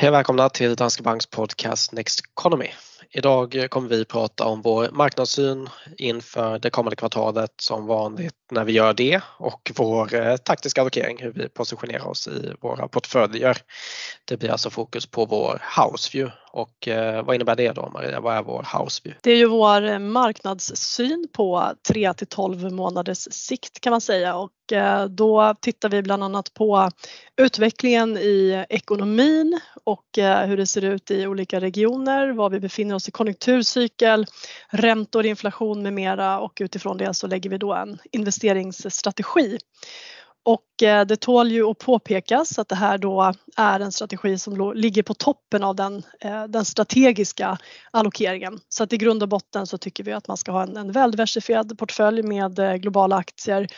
Hej och välkomna till Danske Banks podcast Next Economy. Idag kommer vi prata om vår marknadssyn inför det kommande kvartalet som vanligt när vi gör det och vår eh, taktiska allokering, hur vi positionerar oss i våra portföljer. Det blir alltså fokus på vår houseview och eh, vad innebär det då Maria? Vad är vår houseview? Det är ju vår eh, marknadssyn på 3 till 12 månaders sikt kan man säga och Eh, då tittar vi bland annat på utvecklingen i ekonomin och eh, hur det ser ut i olika regioner, var vi befinner oss i konjunkturcykel, räntor, inflation med mera och utifrån det så lägger vi då en investeringsstrategi. Och eh, det tål ju att påpekas att det här då är en strategi som ligger på toppen av den, den strategiska allokeringen. Så att i grund och botten så tycker vi att man ska ha en, en väldiversifierad portfölj med globala aktier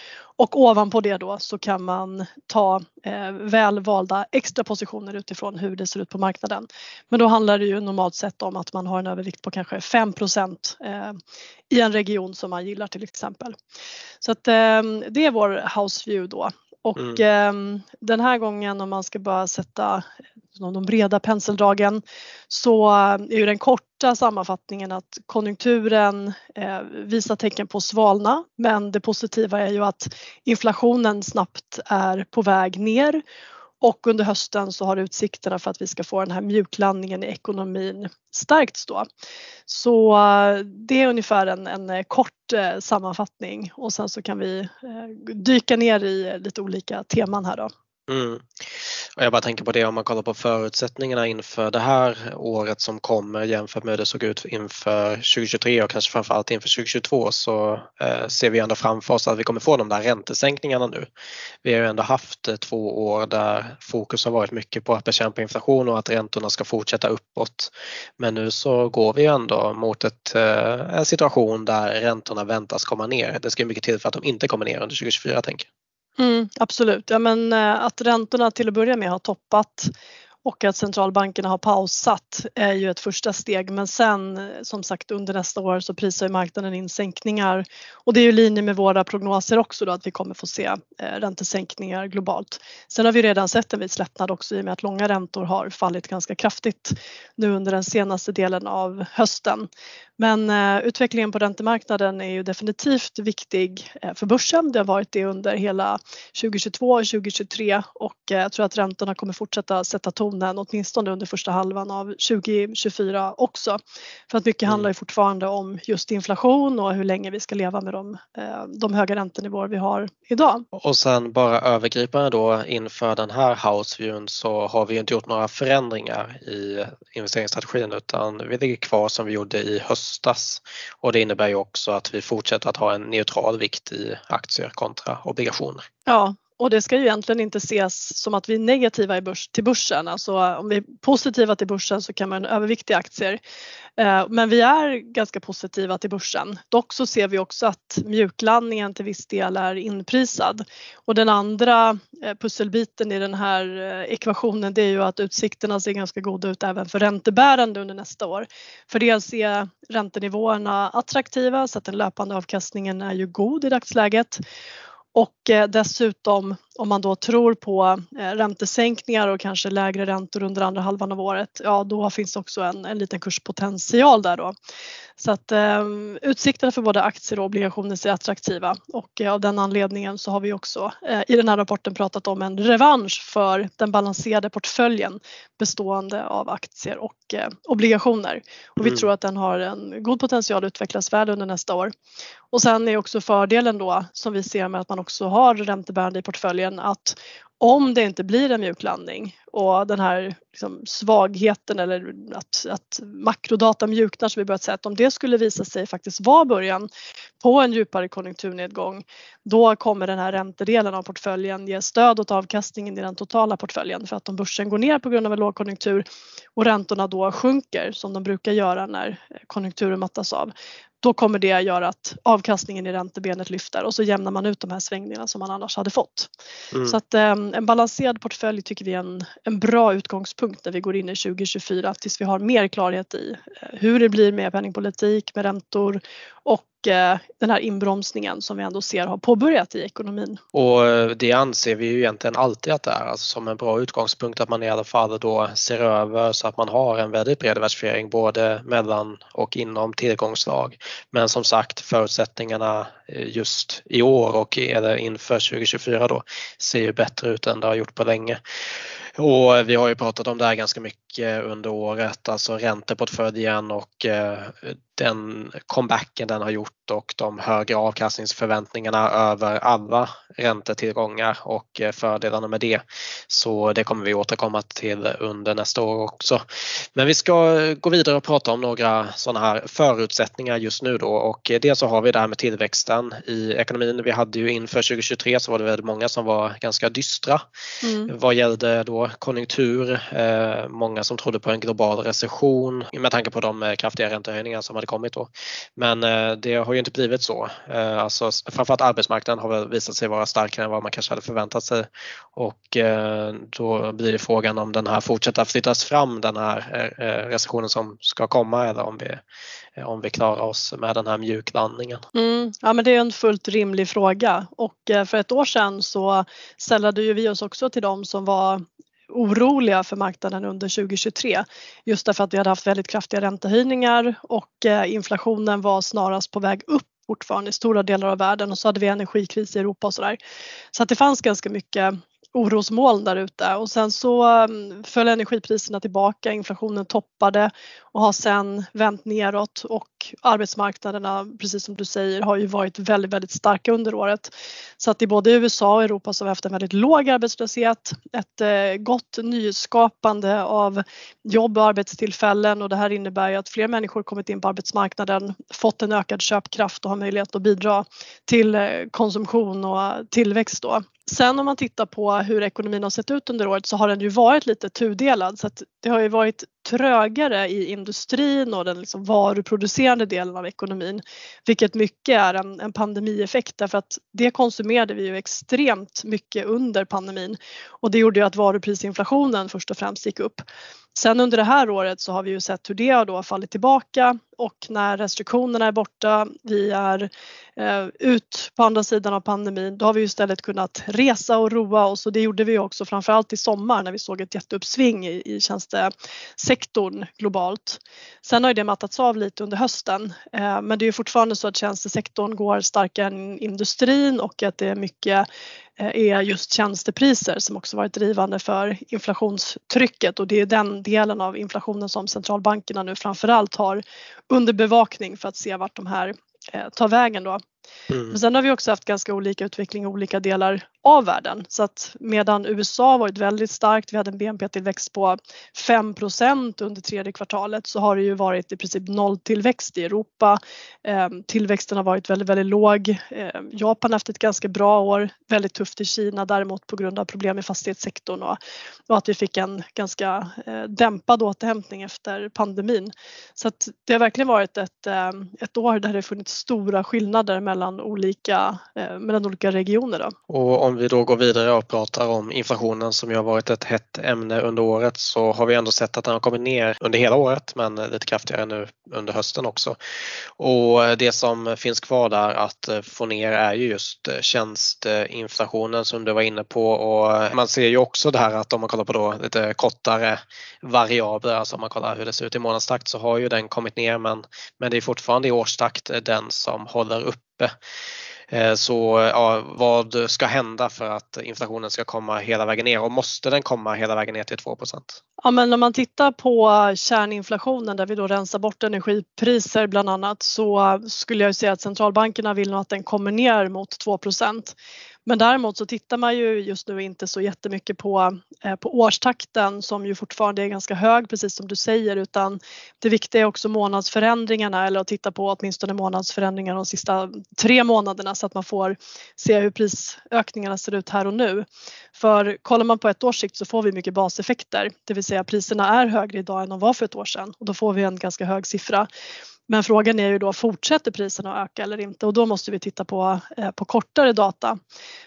och ovanpå det då så kan man ta eh, väl valda extra positioner utifrån hur det ser ut på marknaden. Men då handlar det ju normalt sett om att man har en övervikt på kanske 5 eh, i en region som man gillar till exempel. Så att eh, det är vår house view då. Och mm. eh, den här gången om man ska bara sätta de breda penseldragen så är ju den korta sammanfattningen att konjunkturen eh, visar tecken på svalna men det positiva är ju att inflationen snabbt är på väg ner och under hösten så har utsikterna för att vi ska få den här mjuklandningen i ekonomin stärkts då. Så eh, det är ungefär en, en eh, kort eh, sammanfattning och sen så kan vi dyka ner i lite olika teman här då. Mm. Och jag bara tänker på det om man kollar på förutsättningarna inför det här året som kommer jämfört med hur det såg ut inför 2023 och kanske framförallt inför 2022 så eh, ser vi ändå framför oss att vi kommer få de där räntesänkningarna nu. Vi har ju ändå haft eh, två år där fokus har varit mycket på att bekämpa inflation och att räntorna ska fortsätta uppåt. Men nu så går vi ju ändå mot ett, eh, en situation där räntorna väntas komma ner. Det ska mycket till för att de inte kommer ner under 2024 tänker jag. Mm, absolut, ja, men eh, att räntorna till att börja med har toppat och att centralbankerna har pausat är ju ett första steg men sen eh, som sagt under nästa år så prisar ju marknaden in sänkningar och det är ju i linje med våra prognoser också då att vi kommer få se eh, räntesänkningar globalt. Sen har vi redan sett en viss lättnad också i och med att långa räntor har fallit ganska kraftigt nu under den senaste delen av hösten. Men eh, utvecklingen på räntemarknaden är ju definitivt viktig eh, för börsen. Det har varit det under hela 2022 och 2023 och jag tror att räntorna kommer fortsätta sätta ton inflationen åtminstone under första halvan av 2024 också. För att mycket mm. handlar ju fortfarande om just inflation och hur länge vi ska leva med de, eh, de höga räntenivåer vi har idag. Och sen bara övergripande då inför den här houseviewn så har vi inte gjort några förändringar i investeringsstrategin utan vi ligger kvar som vi gjorde i höstas och det innebär ju också att vi fortsätter att ha en neutral vikt i aktier kontra obligationer. Ja, och det ska ju egentligen inte ses som att vi är negativa i börs, till börsen. Alltså om vi är positiva till börsen så kan man överviktiga aktier. Eh, men vi är ganska positiva till börsen. Dock så ser vi också att mjuklandningen till viss del är inprisad. Och den andra eh, pusselbiten i den här eh, ekvationen det är ju att utsikterna ser ganska goda ut även för räntebärande under nästa år. För dels är räntenivåerna attraktiva så att den löpande avkastningen är ju god i dagsläget och eh, dessutom om man då tror på eh, räntesänkningar och kanske lägre räntor under andra halvan av året, ja då finns också en, en liten kurspotential där då. Så att eh, utsikterna för både aktier och obligationer ser attraktiva och eh, av den anledningen så har vi också eh, i den här rapporten pratat om en revansch för den balanserade portföljen bestående av aktier och eh, obligationer. Och vi mm. tror att den har en god potential att utvecklas väl under nästa år. Och sen är också fördelen då som vi ser med att man också har räntebärande i portföljen att om det inte blir en mjuklandning och den här liksom svagheten eller att, att makrodata mjuknar som vi börjat säga att om det skulle visa sig faktiskt vara början på en djupare konjunkturnedgång då kommer den här räntedelen av portföljen ge stöd åt avkastningen i den totala portföljen för att om börsen går ner på grund av en lågkonjunktur och räntorna då sjunker som de brukar göra när konjunkturen mattas av då kommer det göra att avkastningen i räntebenet lyfter och så jämnar man ut de här svängningarna som man annars hade fått. Mm. Så att um, en balanserad portfölj tycker vi är en, en bra utgångspunkt när vi går in i 2024 tills vi har mer klarhet i uh, hur det blir med penningpolitik, med räntor och Eh, den här inbromsningen som vi ändå ser har påbörjat i ekonomin. Och eh, det anser vi ju egentligen alltid att det är, alltså som en bra utgångspunkt att man i alla fall då ser över så att man har en väldigt bred diversifiering både mellan och inom tillgångslag. Men som sagt förutsättningarna eh, just i år och eller inför 2024 då ser ju bättre ut än det har gjort på länge. Och vi har ju pratat om det här ganska mycket under året, alltså ränteportföljen och den comebacken den har gjort och de högre avkastningsförväntningarna över alla räntetillgångar och eh, fördelarna med det. Så det kommer vi återkomma till under nästa år också. Men vi ska gå vidare och prata om några sådana här förutsättningar just nu då och dels så har vi det här med tillväxten i ekonomin. Vi hade ju inför 2023 så var det väldigt många som var ganska dystra mm. vad gällde då konjunktur, eh, många som trodde på en global recession med tanke på de kraftiga räntehöjningar som hade kommit då. Men eh, det har ju inte blivit så. Eh, alltså, framförallt arbetsmarknaden har väl visat sig vara starkare än vad man kanske hade förväntat sig och eh, då blir det frågan om den här fortsätter flyttas fram den här eh, eh, recessionen som ska komma eller om vi, eh, om vi klarar oss med den här mjuklandningen. Mm, ja men det är en fullt rimlig fråga och för ett år sedan så sällade ju vi oss också till dem som var oroliga för marknaden under 2023. Just därför att vi hade haft väldigt kraftiga räntehöjningar och eh, inflationen var snarast på väg upp fortfarande i stora delar av världen och så hade vi energikris i Europa och sådär. Så att det fanns ganska mycket orosmoln där ute och sen så mm, föll energipriserna tillbaka, inflationen toppade och har sen vänt neråt och arbetsmarknaderna, precis som du säger, har ju varit väldigt, väldigt starka under året. Så att i både USA och Europa så har vi haft en väldigt låg arbetslöshet, ett eh, gott nyskapande av jobb och arbetstillfällen och det här innebär ju att fler människor kommit in på arbetsmarknaden, fått en ökad köpkraft och har möjlighet att bidra till eh, konsumtion och tillväxt då. Sen om man tittar på hur ekonomin har sett ut under året så har den ju varit lite tudelad så att det har ju varit trögare i industrin och den liksom varuproducerande delen av ekonomin. Vilket mycket är en, en pandemieffekt därför att det konsumerade vi ju extremt mycket under pandemin och det gjorde ju att varuprisinflationen först och främst gick upp. Sen under det här året så har vi ju sett hur det har då fallit tillbaka och när restriktionerna är borta, vi är eh, ut på andra sidan av pandemin, då har vi istället kunnat resa och roa oss och det gjorde vi också framförallt i sommar när vi såg ett jätteuppsving i, i tjänstesektorn globalt. Sen har ju det mattats av lite under hösten eh, men det är fortfarande så att tjänstesektorn går starkare än industrin och att det är mycket Eh, är just tjänstepriser som också varit drivande för inflationstrycket och det är den delen av inflationen som centralbankerna nu framförallt har under bevakning för att se vart de här eh, tar vägen då. Mm. Men sen har vi också haft ganska olika utveckling i olika delar av världen. Så att medan USA varit väldigt starkt, vi hade en BNP-tillväxt på 5% under tredje kvartalet så har det ju varit i princip nolltillväxt i Europa. Eh, tillväxten har varit väldigt, väldigt låg. Eh, Japan har haft ett ganska bra år, väldigt tufft i Kina däremot på grund av problem i fastighetssektorn och, och att vi fick en ganska eh, dämpad återhämtning efter pandemin. Så att det har verkligen varit ett, ehm, ett år där det funnits stora skillnader mellan olika, eh, mellan olika regioner. Då. Och om vi då går vidare och pratar om inflationen som ju har varit ett hett ämne under året så har vi ändå sett att den har kommit ner under hela året men lite kraftigare nu under hösten också. Och eh, det som finns kvar där att eh, få ner är ju just eh, tjänsteinflationen som du var inne på och man ser ju också det här att om man kollar på då lite kortare variabler, alltså om man kollar hur det ser ut i månadstakt så har ju den kommit ner men, men det är fortfarande i årstakt den som håller uppe. Eh, så ja, vad ska hända för att inflationen ska komma hela vägen ner? Och måste den komma hela vägen ner till 2 Ja men om man tittar på kärninflationen där vi då rensar bort energipriser bland annat så skulle jag säga att centralbankerna vill nog att den kommer ner mot 2 men däremot så tittar man ju just nu inte så jättemycket på, eh, på årstakten som ju fortfarande är ganska hög precis som du säger utan det viktiga är också månadsförändringarna eller att titta på åtminstone månadsförändringar de sista tre månaderna så att man får se hur prisökningarna ser ut här och nu. För kollar man på ett års sikt så får vi mycket baseffekter, det vill säga priserna är högre idag än de var för ett år sedan och då får vi en ganska hög siffra. Men frågan är ju då, fortsätter priserna att öka eller inte? Och då måste vi titta på, eh, på kortare data.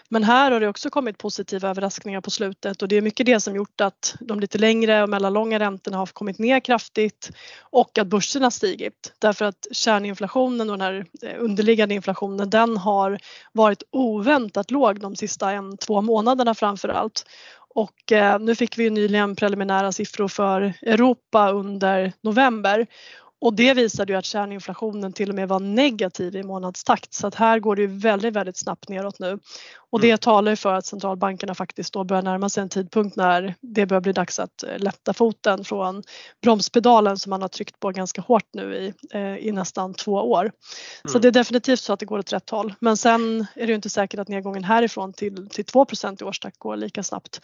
Men här har det också kommit positiva överraskningar på slutet och det är mycket det som gjort att de lite längre och mellanlånga räntorna har kommit ner kraftigt och att börserna stigit. Därför att kärninflationen och den här eh, underliggande inflationen den har varit oväntat låg de sista en, två månaderna framför allt. Och eh, nu fick vi nyligen preliminära siffror för Europa under november och det visade ju att kärninflationen till och med var negativ i månadstakt så att här går det ju väldigt, väldigt snabbt neråt nu. Och det mm. talar för att centralbankerna faktiskt då börjar närma sig en tidpunkt när det börjar bli dags att eh, lätta foten från bromspedalen som man har tryckt på ganska hårt nu i, eh, i nästan två år. Mm. Så det är definitivt så att det går åt rätt håll. Men sen är det ju inte säkert att nedgången härifrån till, till 2% i årstakt går lika snabbt.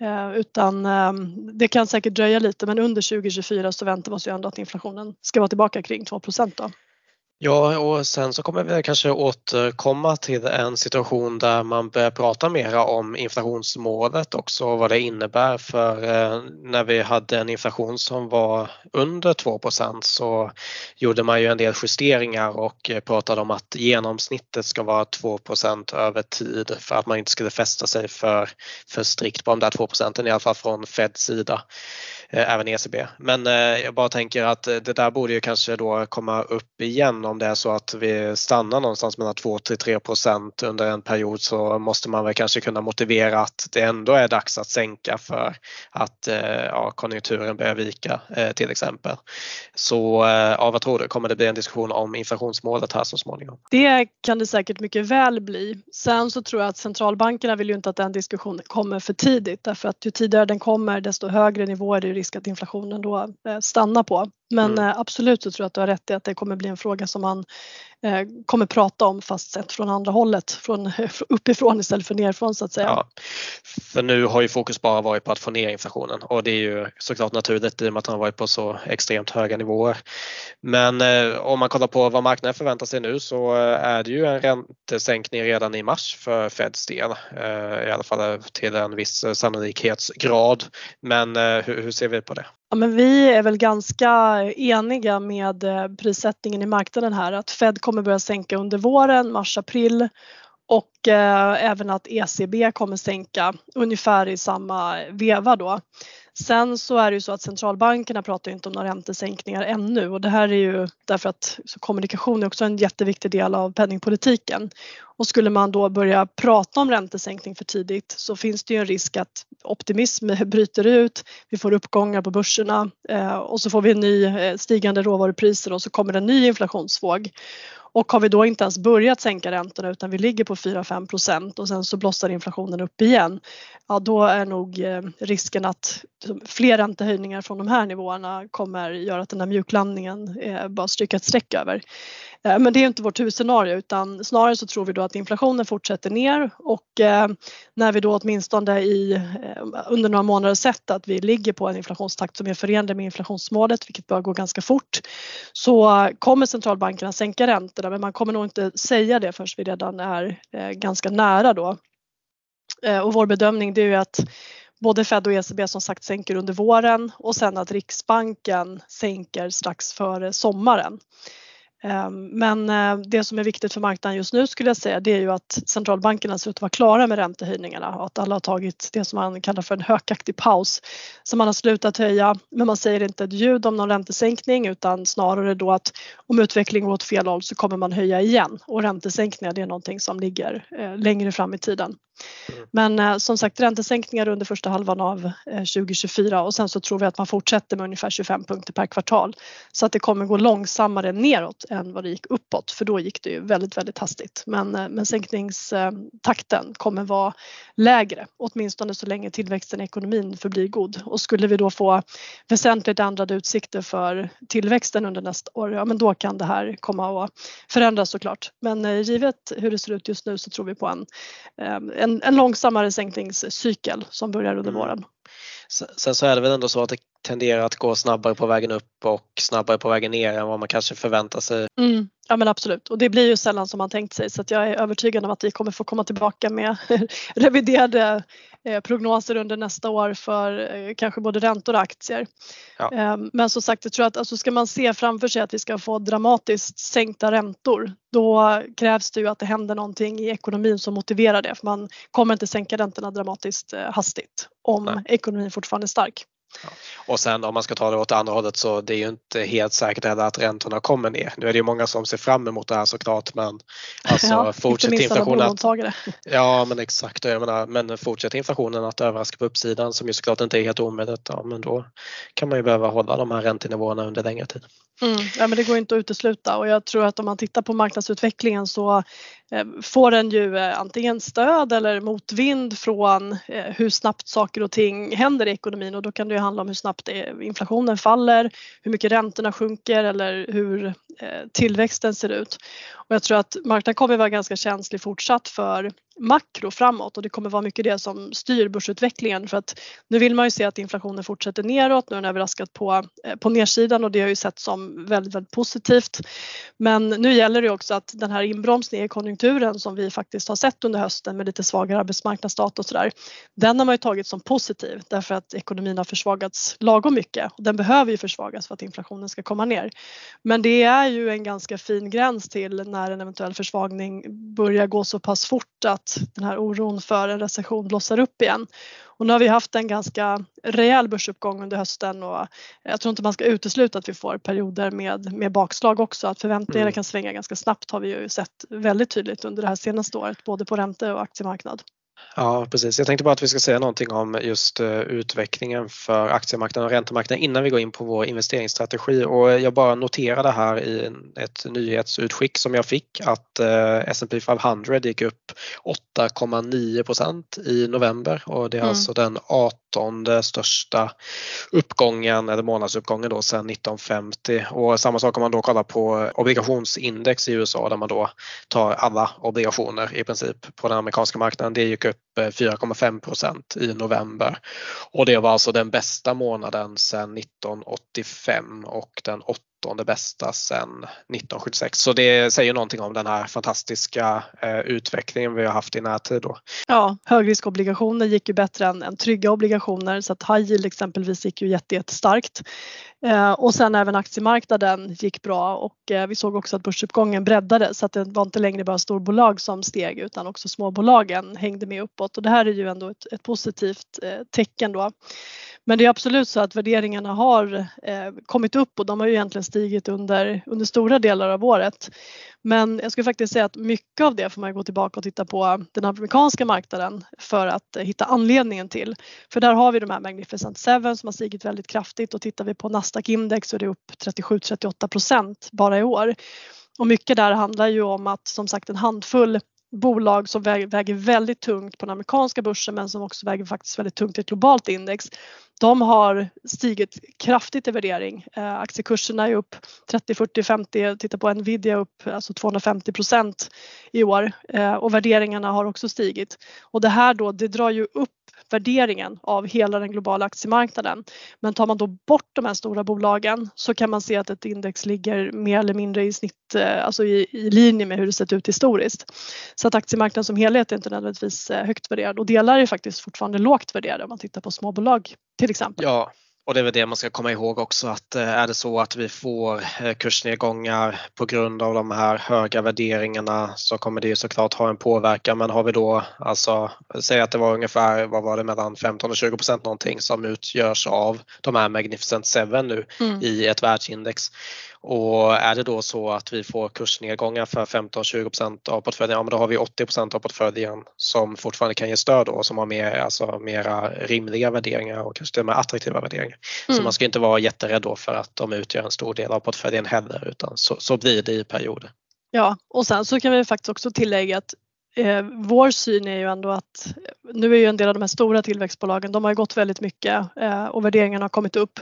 Eh, utan ehm, det kan säkert dröja lite men under 2024 så väntar vi oss ju ändå att inflationen ska vara tillbaka kring 2 då. Ja, och sen så kommer vi kanske återkomma till en situation där man börjar prata mera om inflationsmålet också och vad det innebär för eh, när vi hade en inflation som var under 2% så gjorde man ju en del justeringar och pratade om att genomsnittet ska vara 2% över tid för att man inte skulle fästa sig för, för strikt på de där 2 procenten i alla fall från Feds sida. Eh, även ECB. Men eh, jag bara tänker att eh, det där borde ju kanske då komma upp igen om det är så att vi stannar någonstans mellan 2 till 3 procent under en period så måste man väl kanske kunna motivera att det ändå är dags att sänka för att ja, konjunkturen börjar vika till exempel. Så ja, vad tror du, kommer det bli en diskussion om inflationsmålet här så småningom? Det kan det säkert mycket väl bli. Sen så tror jag att centralbankerna vill ju inte att den diskussionen kommer för tidigt därför att ju tidigare den kommer desto högre nivåer är det risk att inflationen då eh, stannar på. Men mm. Eh, absolut så tror jag att du har rätt i att det kommer bli en fråga som man eh, kommer prata om fast sett från andra hållet, från uppifrån istället för nerifrån så att säga. Ja, för nu har ju fokus bara varit på att få ner inflationen och det är ju såklart naturligt i och med att den har varit på så extremt höga nivåer. Men om man kollar på vad marknaden förväntar sig nu så är det ju en räntesänkning redan i mars för Feds del, i alla fall till en viss sannolikhetsgrad. Men hur, hur ser vi på det? Ja, men vi är väl ganska eniga med eh, prissättningen i marknaden här att Fed kommer börja sänka under våren, mars-april och eh, även att ECB kommer sänka ungefär i samma veva då. Sen så är det ju så att centralbankerna pratar inte om några räntesänkningar ännu och det här är ju därför att kommunikation är också en jätteviktig del av penningpolitiken. Och skulle man då börja prata om räntesänkning för tidigt så finns det ju en risk att optimism bryter ut, vi får uppgångar på börserna eh, och så får vi en ny eh, stigande råvarupriser och så kommer en ny inflationsvåg. Och har vi då inte ens börjat sänka räntorna utan vi ligger på 4-5 procent och sen så blossar inflationen upp igen. Ja, då är nog eh, risken att fler räntehöjningar från de här nivåerna kommer göra att den här mjuklandningen eh, bara stryka ett streck över. Eh, men det är inte vårt huvudscenario utan snarare så tror vi då att inflationen fortsätter ner och eh, när vi då åtminstone i, eh, under några månader sett att vi ligger på en inflationstakt som är förenlig med inflationsmålet, vilket bör gå ganska fort, så kommer centralbankerna sänka räntorna men man kommer nog inte säga det förrän vi redan är ganska nära då. Och vår bedömning det är ju att både Fed och ECB som sagt sänker under våren och sen att Riksbanken sänker strax före sommaren. Ehm, men eh, det som är viktigt för marknaden just nu skulle jag säga det är ju att centralbankerna ser ut att vara klara med räntehöjningarna och att alla har tagit det som man kallar för en hökaktig paus. Så man har slutat höja men man säger inte ett ljud om någon räntesänkning utan snarare då att om utvecklingen går åt fel håll så kommer man höja igen och räntesänkningar det är någonting som ligger eh, längre fram i tiden. Mm. Men eh, som sagt räntesänkningar under första halvan av eh, 2024 och sen så tror vi att man fortsätter med ungefär 25 punkter per kvartal så att det kommer gå långsammare neråt än vad det gick uppåt för då gick det ju väldigt, väldigt hastigt. Men, eh, men sänkningstakten kommer vara lägre, åtminstone så länge tillväxten i ekonomin förblir god. Och skulle vi då få väsentligt ändrade utsikter för tillväxten under nästa år, ja men då kan det här komma att förändras såklart. Men eh, givet hur det ser ut just nu så tror vi på en, eh, en, en långsammare sänkningscykel som börjar under mm. våren. Sen så är det väl ändå så att det tenderar att gå snabbare på vägen upp och snabbare på vägen ner än vad man kanske förväntar sig. Mm, Ja men absolut och det blir ju sällan som man tänkt sig så att jag är övertygad om att vi kommer få komma tillbaka med reviderade eh, prognoser under nästa år för eh, kanske både räntor och aktier. Ja. Ehm, men som sagt jag tror att alltså, ska man se framför sig att vi ska få dramatiskt sänkta räntor då krävs det ju att det händer någonting i ekonomin som motiverar det för man kommer inte sänka räntorna dramatiskt eh, hastigt om Nej. ekonomin fortfarande är stark. Ja. Och sen om man ska ta det åt andra hållet så det är ju inte helt säkert heller att räntorna kommer ner. Nu är det ju många som ser fram emot det här såklart men alltså ja, fortsätter inflationen att, Ja men exakt, jag menar, men fortsätter inflationen att överraska på uppsidan som ju såklart inte är helt omöjligt, ja men då kan man ju behöva hålla de här räntenivåerna under längre tid. Mm, ja, men det går inte att utesluta. Och jag tror att om man tittar på marknadsutvecklingen så eh, får den ju eh, antingen stöd eller motvind från eh, hur snabbt saker och ting händer i ekonomin. Och då kan det ju handla om hur snabbt inflationen faller, hur mycket räntorna sjunker eller hur Eh, tillväxten ser ut. Och jag tror att marknaden kommer vara ganska känslig fortsatt för makro framåt och det kommer vara mycket det som styr börsutvecklingen för att nu vill man ju se att inflationen fortsätter neråt, nu har den överraskat på, eh, på nedsidan och det har ju sett som väldigt, väldigt positivt. Men nu gäller det också att den här inbromsningen i konjunkturen som vi faktiskt har sett under hösten med lite svagare arbetsmarknadsdata och sådär, den har man ju tagit som positiv därför att ekonomin har försvagats lagom mycket och den behöver ju försvagas för att inflationen ska komma ner. Men det är ju en ganska fin gräns till när en eventuell försvagning börjar gå så pass fort att att den här oron för en recession blossar upp igen. Och nu har vi haft en ganska rejäl börsuppgång under hösten och jag tror inte man ska utesluta att vi får perioder med, med bakslag också. Att förväntningarna mm. kan svänga ganska snabbt har vi ju sett väldigt tydligt under det här senaste året både på ränte och aktiemarknad. Ja precis, jag tänkte bara att vi ska säga någonting om just uh, utvecklingen för aktiemarknaden och räntemarknaden innan vi går in på vår investeringsstrategi. Och jag bara noterade här i ett nyhetsutskick som jag fick att uh, S&P 500 gick upp 8,9% i november. Och det är mm. alltså den 18 största uppgången eller månadsuppgången då sedan 1950 och samma sak om man då kollar på obligationsindex i USA där man då tar alla obligationer i princip på den amerikanska marknaden. Det gick upp eh, 4,5 i november och det var alltså den bästa månaden sedan 1985 och den åttonde bästa sedan 1976. Så det säger någonting om den här fantastiska eh, utvecklingen vi har haft i närtid. Då. Ja, högriskobligationer gick ju bättre än, än trygga obligationer så att high yield exempelvis gick ju jättestarkt. Eh, och sen även aktiemarknaden gick bra och eh, vi såg också att börsuppgången breddade så att det var inte längre bara storbolag som steg utan också småbolagen hängde med uppåt och det här är ju ändå ett, ett positivt eh, tecken då. Men det är absolut så att värderingarna har kommit upp och de har ju egentligen stigit under, under stora delar av året. Men jag skulle faktiskt säga att mycket av det får man gå tillbaka och titta på den amerikanska marknaden för att hitta anledningen till. För där har vi de här Magnificent Seven som har stigit väldigt kraftigt och tittar vi på Nasdaq index så är det upp 37-38 procent bara i år. Och mycket där handlar ju om att som sagt en handfull bolag som väger väldigt tungt på den amerikanska börsen men som också väger faktiskt väldigt tungt i ett globalt index. De har stigit kraftigt i värdering. Eh, aktiekurserna är upp 30, 40, 50, titta på Nvidia upp alltså 250 procent i år eh, och värderingarna har också stigit. Och det här då, det drar ju upp värderingen av hela den globala aktiemarknaden. Men tar man då bort de här stora bolagen så kan man se att ett index ligger mer eller mindre i snitt, eh, alltså i, i linje med hur det sett ut historiskt. Så att aktiemarknaden som helhet är inte nödvändigtvis eh, högt värderad och delar är faktiskt fortfarande lågt värderade om man tittar på småbolag till exempel. Ja, och det är väl det man ska komma ihåg också att eh, är det så att vi får eh, kursnedgångar på grund av de här höga värderingarna så kommer det ju såklart ha en påverkan men har vi då alltså säg att det var ungefär vad var det mellan 15 och 20 procent någonting som utgörs av de här Magnificent Seven nu mm. i ett världsindex och är det då så att vi får kursnedgångar för 15-20 av portföljen, ja men då har vi 80 av portföljen som fortfarande kan ge stöd och som har mer, alltså mera rimliga värderingar och kanske till och med attraktiva värderingar. Mm. Så man ska inte vara jätterädd då för att de utgör en stor del av portföljen heller utan så, så blir det i perioder. Ja, och sen så kan vi faktiskt också tillägga att eh, vår syn är ju ändå att nu är ju en del av de här stora tillväxtbolagen, de har ju gått väldigt mycket eh, och värderingarna har kommit upp.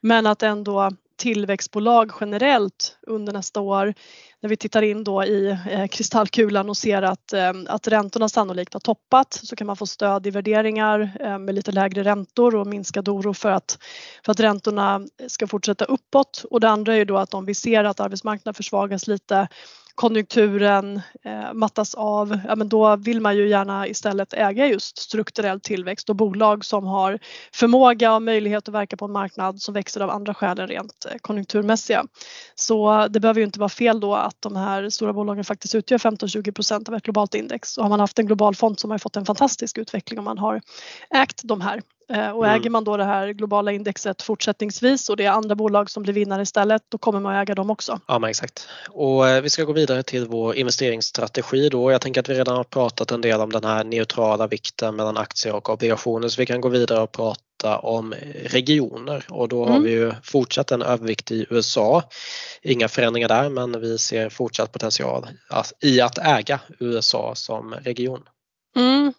Men att ändå tillväxtbolag generellt under nästa år när vi tittar in då i eh, kristallkulan och ser att, eh, att räntorna sannolikt har toppat så kan man få stöd i värderingar eh, med lite lägre räntor och minskad oro för att, för att räntorna ska fortsätta uppåt. Och det andra är ju då att om vi ser att arbetsmarknaden försvagas lite konjunkturen eh, mattas av, ja, men då vill man ju gärna istället äga just strukturell tillväxt och bolag som har förmåga och möjlighet att verka på en marknad som växer av andra skäl än rent eh, konjunkturmässiga. Så det behöver ju inte vara fel då att de här stora bolagen faktiskt utgör 15-20 procent av ett globalt index. Och har man haft en global fond så har man fått en fantastisk utveckling om man har ägt de här. Eh, och mm. äger man då det här globala indexet fortsättningsvis och det är andra bolag som blir vinnare istället, då kommer man att äga dem också. Ja men exakt. Och eh, vi ska gå vidare till vår investeringsstrategi då. Jag tänker att vi redan har pratat en del om den här neutrala vikten mellan aktier och obligationer så vi kan gå vidare och prata om regioner och då mm. har vi ju fortsatt en övervikt i USA. Inga förändringar där men vi ser fortsatt potential i att äga USA som region. Mm.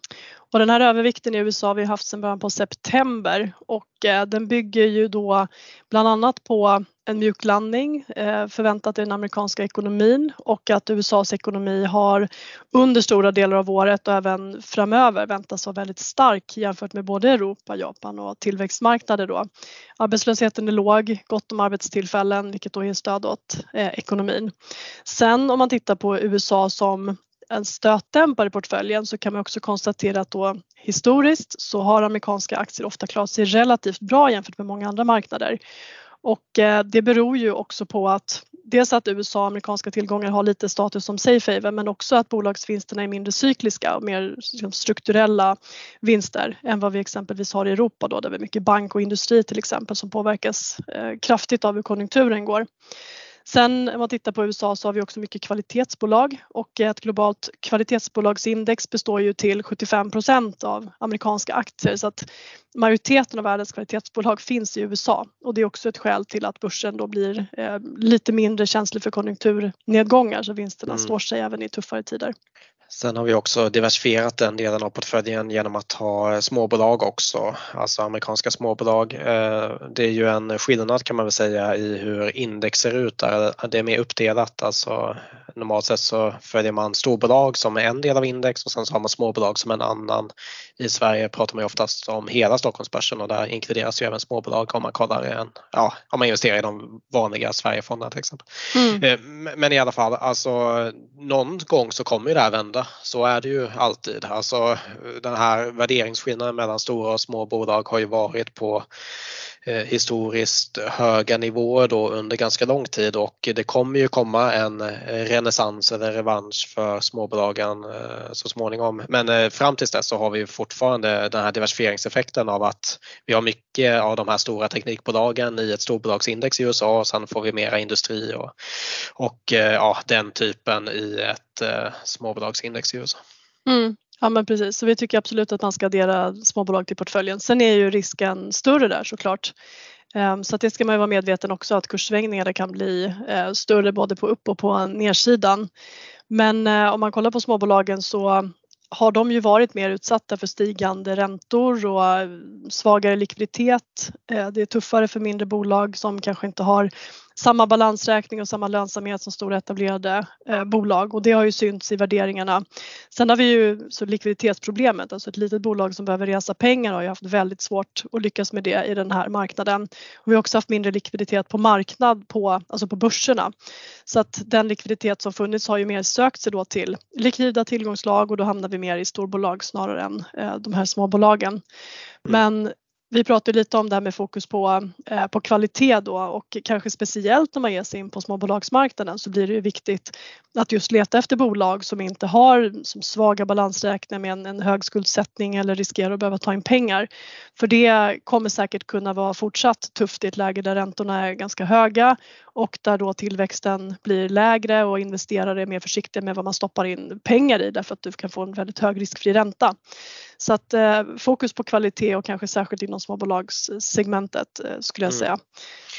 Och den här övervikten i USA har vi haft sedan början på september och eh, den bygger ju då bland annat på en mjuklandning eh, förväntat i den amerikanska ekonomin och att USAs ekonomi har under stora delar av året och även framöver väntas vara väldigt stark jämfört med både Europa, Japan och tillväxtmarknader då. Arbetslösheten är låg, gott om arbetstillfällen vilket då ger stöd åt eh, ekonomin. Sen om man tittar på USA som en stötdämpare i portföljen så kan man också konstatera att då historiskt så har amerikanska aktier ofta klarat sig relativt bra jämfört med många andra marknader. Och eh, det beror ju också på att dels att USA och amerikanska tillgångar har lite status som safe haven men också att bolagsvinsterna är mindre cykliska och mer liksom, strukturella vinster än vad vi exempelvis har i Europa då där vi har mycket bank och industri till exempel som påverkas eh, kraftigt av hur konjunkturen går. Sen om man tittar på USA så har vi också mycket kvalitetsbolag och ett globalt kvalitetsbolagsindex består ju till 75% av amerikanska aktier så att majoriteten av världens kvalitetsbolag finns i USA och det är också ett skäl till att börsen då blir eh, lite mindre känslig för konjunkturnedgångar så vinsterna mm. står sig även i tuffare tider. Sen har vi också diversifierat den delen av portföljen genom att ha småbolag också, alltså amerikanska småbolag. Eh, det är ju en skillnad kan man väl säga i hur index ser ut där. Det är mer uppdelat, alltså normalt sett så följer man storbolag som är en del av index och sen så har man småbolag som en annan. I Sverige pratar man ju oftast om hela Stockholmsbörsen och där inkluderas ju även småbolag om man kollar en, ja, om man investerar i de vanliga Sverigefonderna till exempel. Mm. Eh, men i alla fall, alltså någon gång så kommer ju det här vända. Så är det ju alltid. Alltså den här värderingsskillnaden mellan stora och små bolag har ju varit på Eh, historiskt höga nivåer då under ganska lång tid och det kommer ju komma en eh, renässans eller revansch för småbolagen eh, så småningom. Men fram tills dess så har vi fortfarande den här diversifieringseffekten av att vi har mycket av de här stora teknikbolagen i ett storbolagsindex i USA och sen får vi mera industri och, och ja, den typen i ett småbolagsindex i USA. Mm. Ja men precis, så vi tycker absolut att man ska addera småbolag till portföljen. Sen är ju risken större där såklart. Ehm, så att det ska man ju vara medveten också att kurssvängningar kan bli eh, större både på upp och på nedsidan. Men eh, om man kollar på småbolagen så har de ju varit mer utsatta för stigande räntor och svagare likviditet. Eh, det är tuffare för mindre bolag som kanske inte har samma balansräkning och samma lönsamhet som stora etablerade eh, bolag och det har ju synts i värderingarna. Sen har vi ju så likviditetsproblemet, alltså ett litet bolag som behöver resa pengar har ju haft väldigt svårt att lyckas med det i den här marknaden. Och vi har också haft mindre likviditet på marknad, på, alltså på börserna. Så att den likviditet som funnits har ju mer sökt sig då till likvida tillgångslag och då hamnar vi mer i storbolag snarare än eh, de här småbolagen. Mm. Men vi pratade lite om det här med fokus på, eh, på kvalitet då och kanske speciellt när man ger sig in på småbolagsmarknaden så blir det ju viktigt att just leta efter bolag som inte har som svaga balansräkningar med en, en hög skuldsättning eller riskerar att behöva ta in pengar. För det kommer säkert kunna vara fortsatt tufft i ett läge där räntorna är ganska höga och där då tillväxten blir lägre och investerare är mer försiktiga med vad man stoppar in pengar i därför att du kan få en väldigt hög riskfri ränta. Så att eh, fokus på kvalitet och kanske särskilt inom småbolagssegmentet eh, skulle jag mm. säga.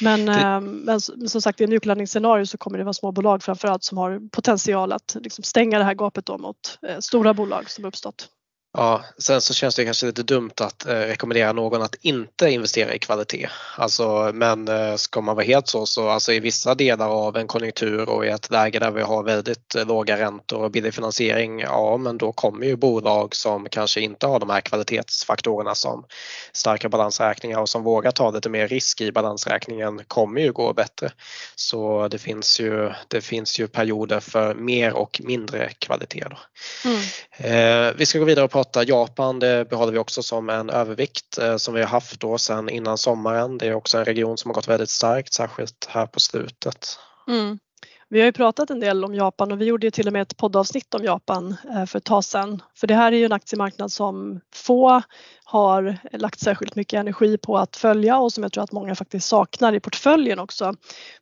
Men, det... eh, men som sagt i en mjuklandningsscenario så kommer det vara småbolag framförallt som har potential att liksom stänga det här gapet då mot eh, stora bolag som uppstått. Ja, sen så känns det kanske lite dumt att eh, rekommendera någon att inte investera i kvalitet. Alltså, men eh, ska man vara helt så, så alltså i vissa delar av en konjunktur och i ett läge där vi har väldigt eh, låga räntor och billig finansiering, ja men då kommer ju bolag som kanske inte har de här kvalitetsfaktorerna som starka balansräkningar och som vågar ta lite mer risk i balansräkningen kommer ju gå bättre. Så det finns ju, det finns ju perioder för mer och mindre kvalitet. Mm. Eh, vi ska gå vidare och prata Japan, det behåller vi också som en övervikt eh, som vi har haft då sedan innan sommaren. Det är också en region som har gått väldigt starkt, särskilt här på slutet. Mm. Vi har ju pratat en del om Japan och vi gjorde ju till och med ett poddavsnitt om Japan eh, för ett tag sedan. För det här är ju en aktiemarknad som få har lagt särskilt mycket energi på att följa och som jag tror att många faktiskt saknar i portföljen också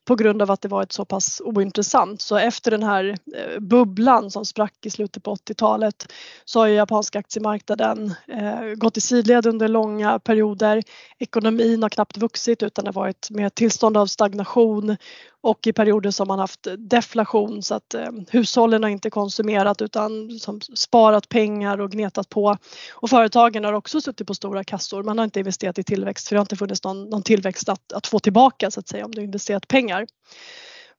på grund av att det varit så pass ointressant. Så efter den här eh, bubblan som sprack i slutet på 80-talet så har ju japanska aktiemarknaden eh, gått i sidled under långa perioder. Ekonomin har knappt vuxit utan det har varit med tillstånd av stagnation och i perioder som man haft deflation så att eh, hushållen har inte konsumerat utan som sparat pengar och gnetat på. Och företagen har också suttit på stora kassor. Man har inte investerat i tillväxt för det har inte funnits någon, någon tillväxt att, att få tillbaka så att säga om du investerat pengar.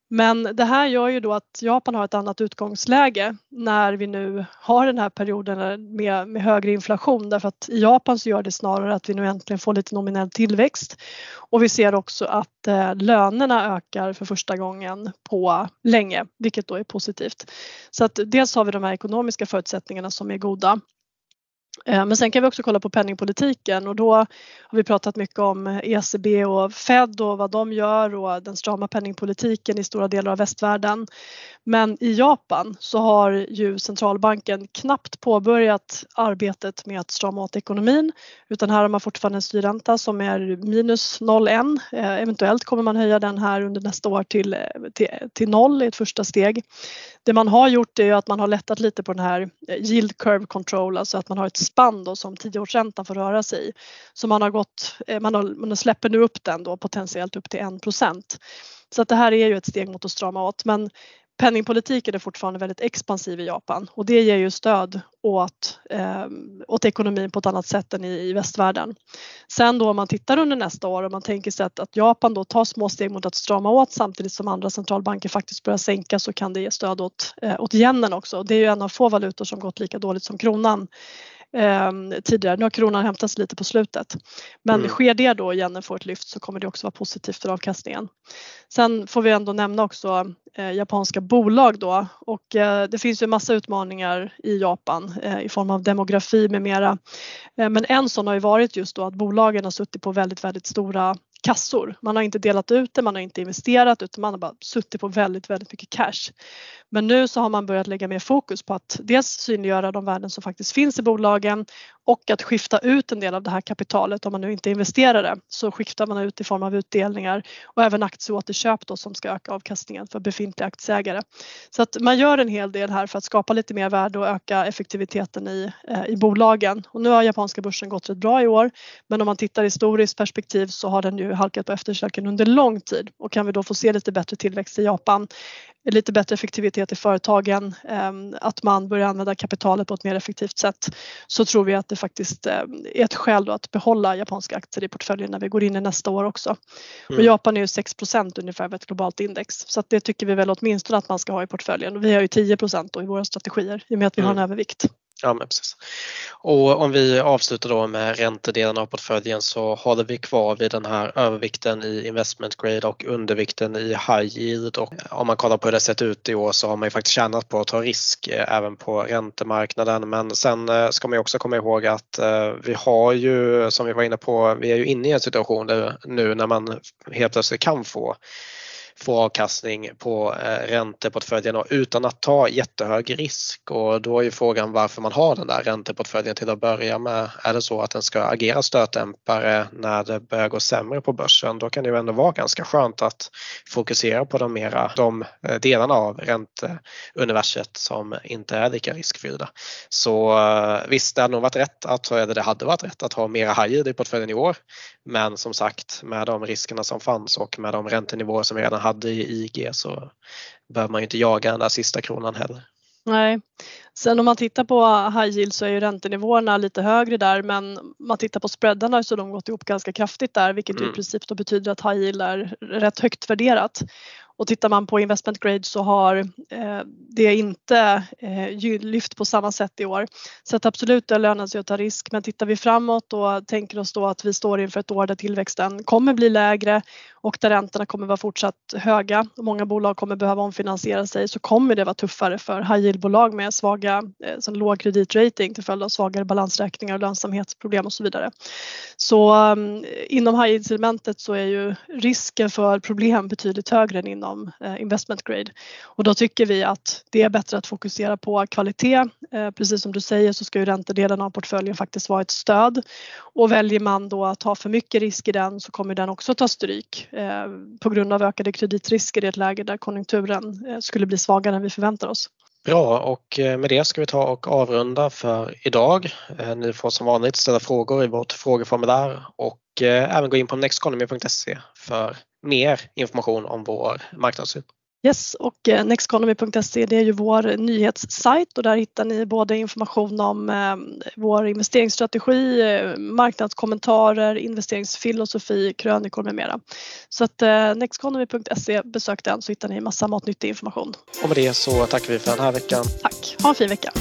Men det här gör ju då att Japan har ett annat utgångsläge när vi nu har den här perioden med, med högre inflation. Därför att i Japan så gör det snarare att vi nu äntligen får lite nominell tillväxt. Och vi ser också att eh, lönerna ökar för första gången på länge vilket då är positivt. Så att dels har vi de här ekonomiska förutsättningarna som är goda. Eh, men sen kan vi också kolla på penningpolitiken och då har vi pratat mycket om ECB och Fed och vad de gör och den strama penningpolitiken i stora delar av västvärlden. Men i Japan så har ju centralbanken knappt påbörjat arbetet med att strama åt ekonomin utan här har man fortfarande en styrränta som är minus 0,1. Eh, eventuellt kommer man höja den här under nästa år till, till, till noll i ett första steg. Det man har gjort är att man har lättat lite på den här eh, yield curve control, alltså att man har ett spann då som tioårsräntan får röra sig i. Så man har gått, eh, man, har, man släpper nu upp den då potentiellt upp till 1 Så att det här är ju ett steg mot att strama åt men penningpolitiken är fortfarande väldigt expansiv i Japan och det ger ju stöd åt, eh, åt ekonomin på ett annat sätt än i, i västvärlden. Sen då om man tittar under nästa år och man tänker sig att, att Japan då tar små steg mot att strama åt samtidigt som andra centralbanker faktiskt börjar sänka så kan det ge stöd åt, eh, åt yenen också. Det är ju en av få valutor som gått lika dåligt som kronan tidigare. Nu har kronan hämtat sig lite på slutet. Men mm. sker det då igen får ett lyft så kommer det också vara positivt för avkastningen. Sen får vi ändå nämna också eh, japanska bolag då och eh, det finns ju massa utmaningar i Japan eh, i form av demografi med mera. Men en sån har ju varit just då att bolagen har suttit på väldigt, väldigt stora kassor. Man har inte delat ut det, man har inte investerat utan man har bara suttit på väldigt, väldigt mycket cash. Men nu så har man börjat lägga mer fokus på att dels synliggöra de värden som faktiskt finns i bolagen och att skifta ut en del av det här kapitalet om man nu inte investerar det så skiftar man ut i form av utdelningar och även aktieåterköp då som ska öka avkastningen för befintliga aktieägare. Så att man gör en hel del här för att skapa lite mer värde och öka effektiviteten i, eh, i bolagen. Och nu har japanska börsen gått rätt bra i år men om man tittar i historiskt perspektiv så har den ju halkat på efterkälken under lång tid och kan vi då få se lite bättre tillväxt i Japan lite bättre effektivitet i företagen, ehm, att man börjar använda kapitalet på ett mer effektivt sätt så tror vi att det faktiskt ehm, är ett skäl att behålla japanska aktier i portföljen när vi går in i nästa år också. Mm. Och Japan är ju 6 ungefär av ett globalt index så det tycker vi väl åtminstone att man ska ha i portföljen vi har ju 10 då i våra strategier i och med att vi mm. har en mm. övervikt. Ja, men precis. Och om vi avslutar då med räntedelen av portföljen så håller vi kvar vid den här övervikten i investment grade och undervikten i high yield och eh, om man kollar på hur det sett ut i år så har man ju faktiskt tjänat på att ta risk eh, även på räntemarknaden men sen eh, ska man ju också komma ihåg att vi har ju som vi var inne på, vi är ju inne i en situation nu när man helt plötsligt kan få få avkastning på eh, ränteportföljen utan att ta jättehög risk och då är ju frågan varför man har den där ränteportföljen till att börja med. Är det så att den ska agera stötdämpare när det börjar gå sämre på börsen då kan det ju ändå vara ganska skönt att fokusera på de mera de eh, delarna av ränteuniverset som inte är lika riskfyllda. Så eh, visst, det hade nog varit rätt att, eller det hade varit rätt att ha mera high yield i portföljen i år. Men som sagt med de riskerna som fanns och med de räntenivåer som vi redan hade i IG så behöver man ju inte jaga den där sista kronan heller. Nej. Sen om man tittar på high yield så är ju räntenivåerna lite högre där men om man tittar på spreadarna så har de gått ihop ganska kraftigt där vilket mm. i princip då betyder att high yield är rätt högt värderat. Och tittar man på investment grade så har eh, det inte eh, lyft på samma sätt i år. Så att absolut det lönar sig att ta risk men tittar vi framåt och tänker oss då att vi står inför ett år där tillväxten kommer bli lägre och där räntorna kommer vara fortsatt höga och många bolag kommer behöva omfinansiera sig så kommer det vara tuffare för high yield-bolag med svaga, eh, låg kreditrating till följd av svagare balansräkningar och lönsamhetsproblem och så vidare. Så mm, inom high yield-segmentet så är ju risken för problem betydligt högre än inom inom eh, investment grade och då tycker vi att det är bättre att fokusera på kvalitet. Eh, precis som du säger så ska ju räntedelen av portföljen faktiskt vara ett stöd och väljer man då att ha för mycket risk i den så kommer den också ta stryk eh, på grund av ökade kreditrisker i ett läge där konjunkturen skulle bli svagare än vi förväntar oss. Bra och med det ska vi ta och avrunda för idag. Ni får som vanligt ställa frågor i vårt frågeformulär och även gå in på nexteconomy.se för mer information om vår marknadssyn. Yes, och eh, nexteconomy.se det är ju vår nyhetssajt och där hittar ni både information om eh, vår investeringsstrategi, eh, marknadskommentarer, investeringsfilosofi, krönikor med mera. Så att nexteconomy.se, besök den så hittar ni massa matnyttig information. Och med det så tackar vi för den här veckan. Tack, ha en fin vecka.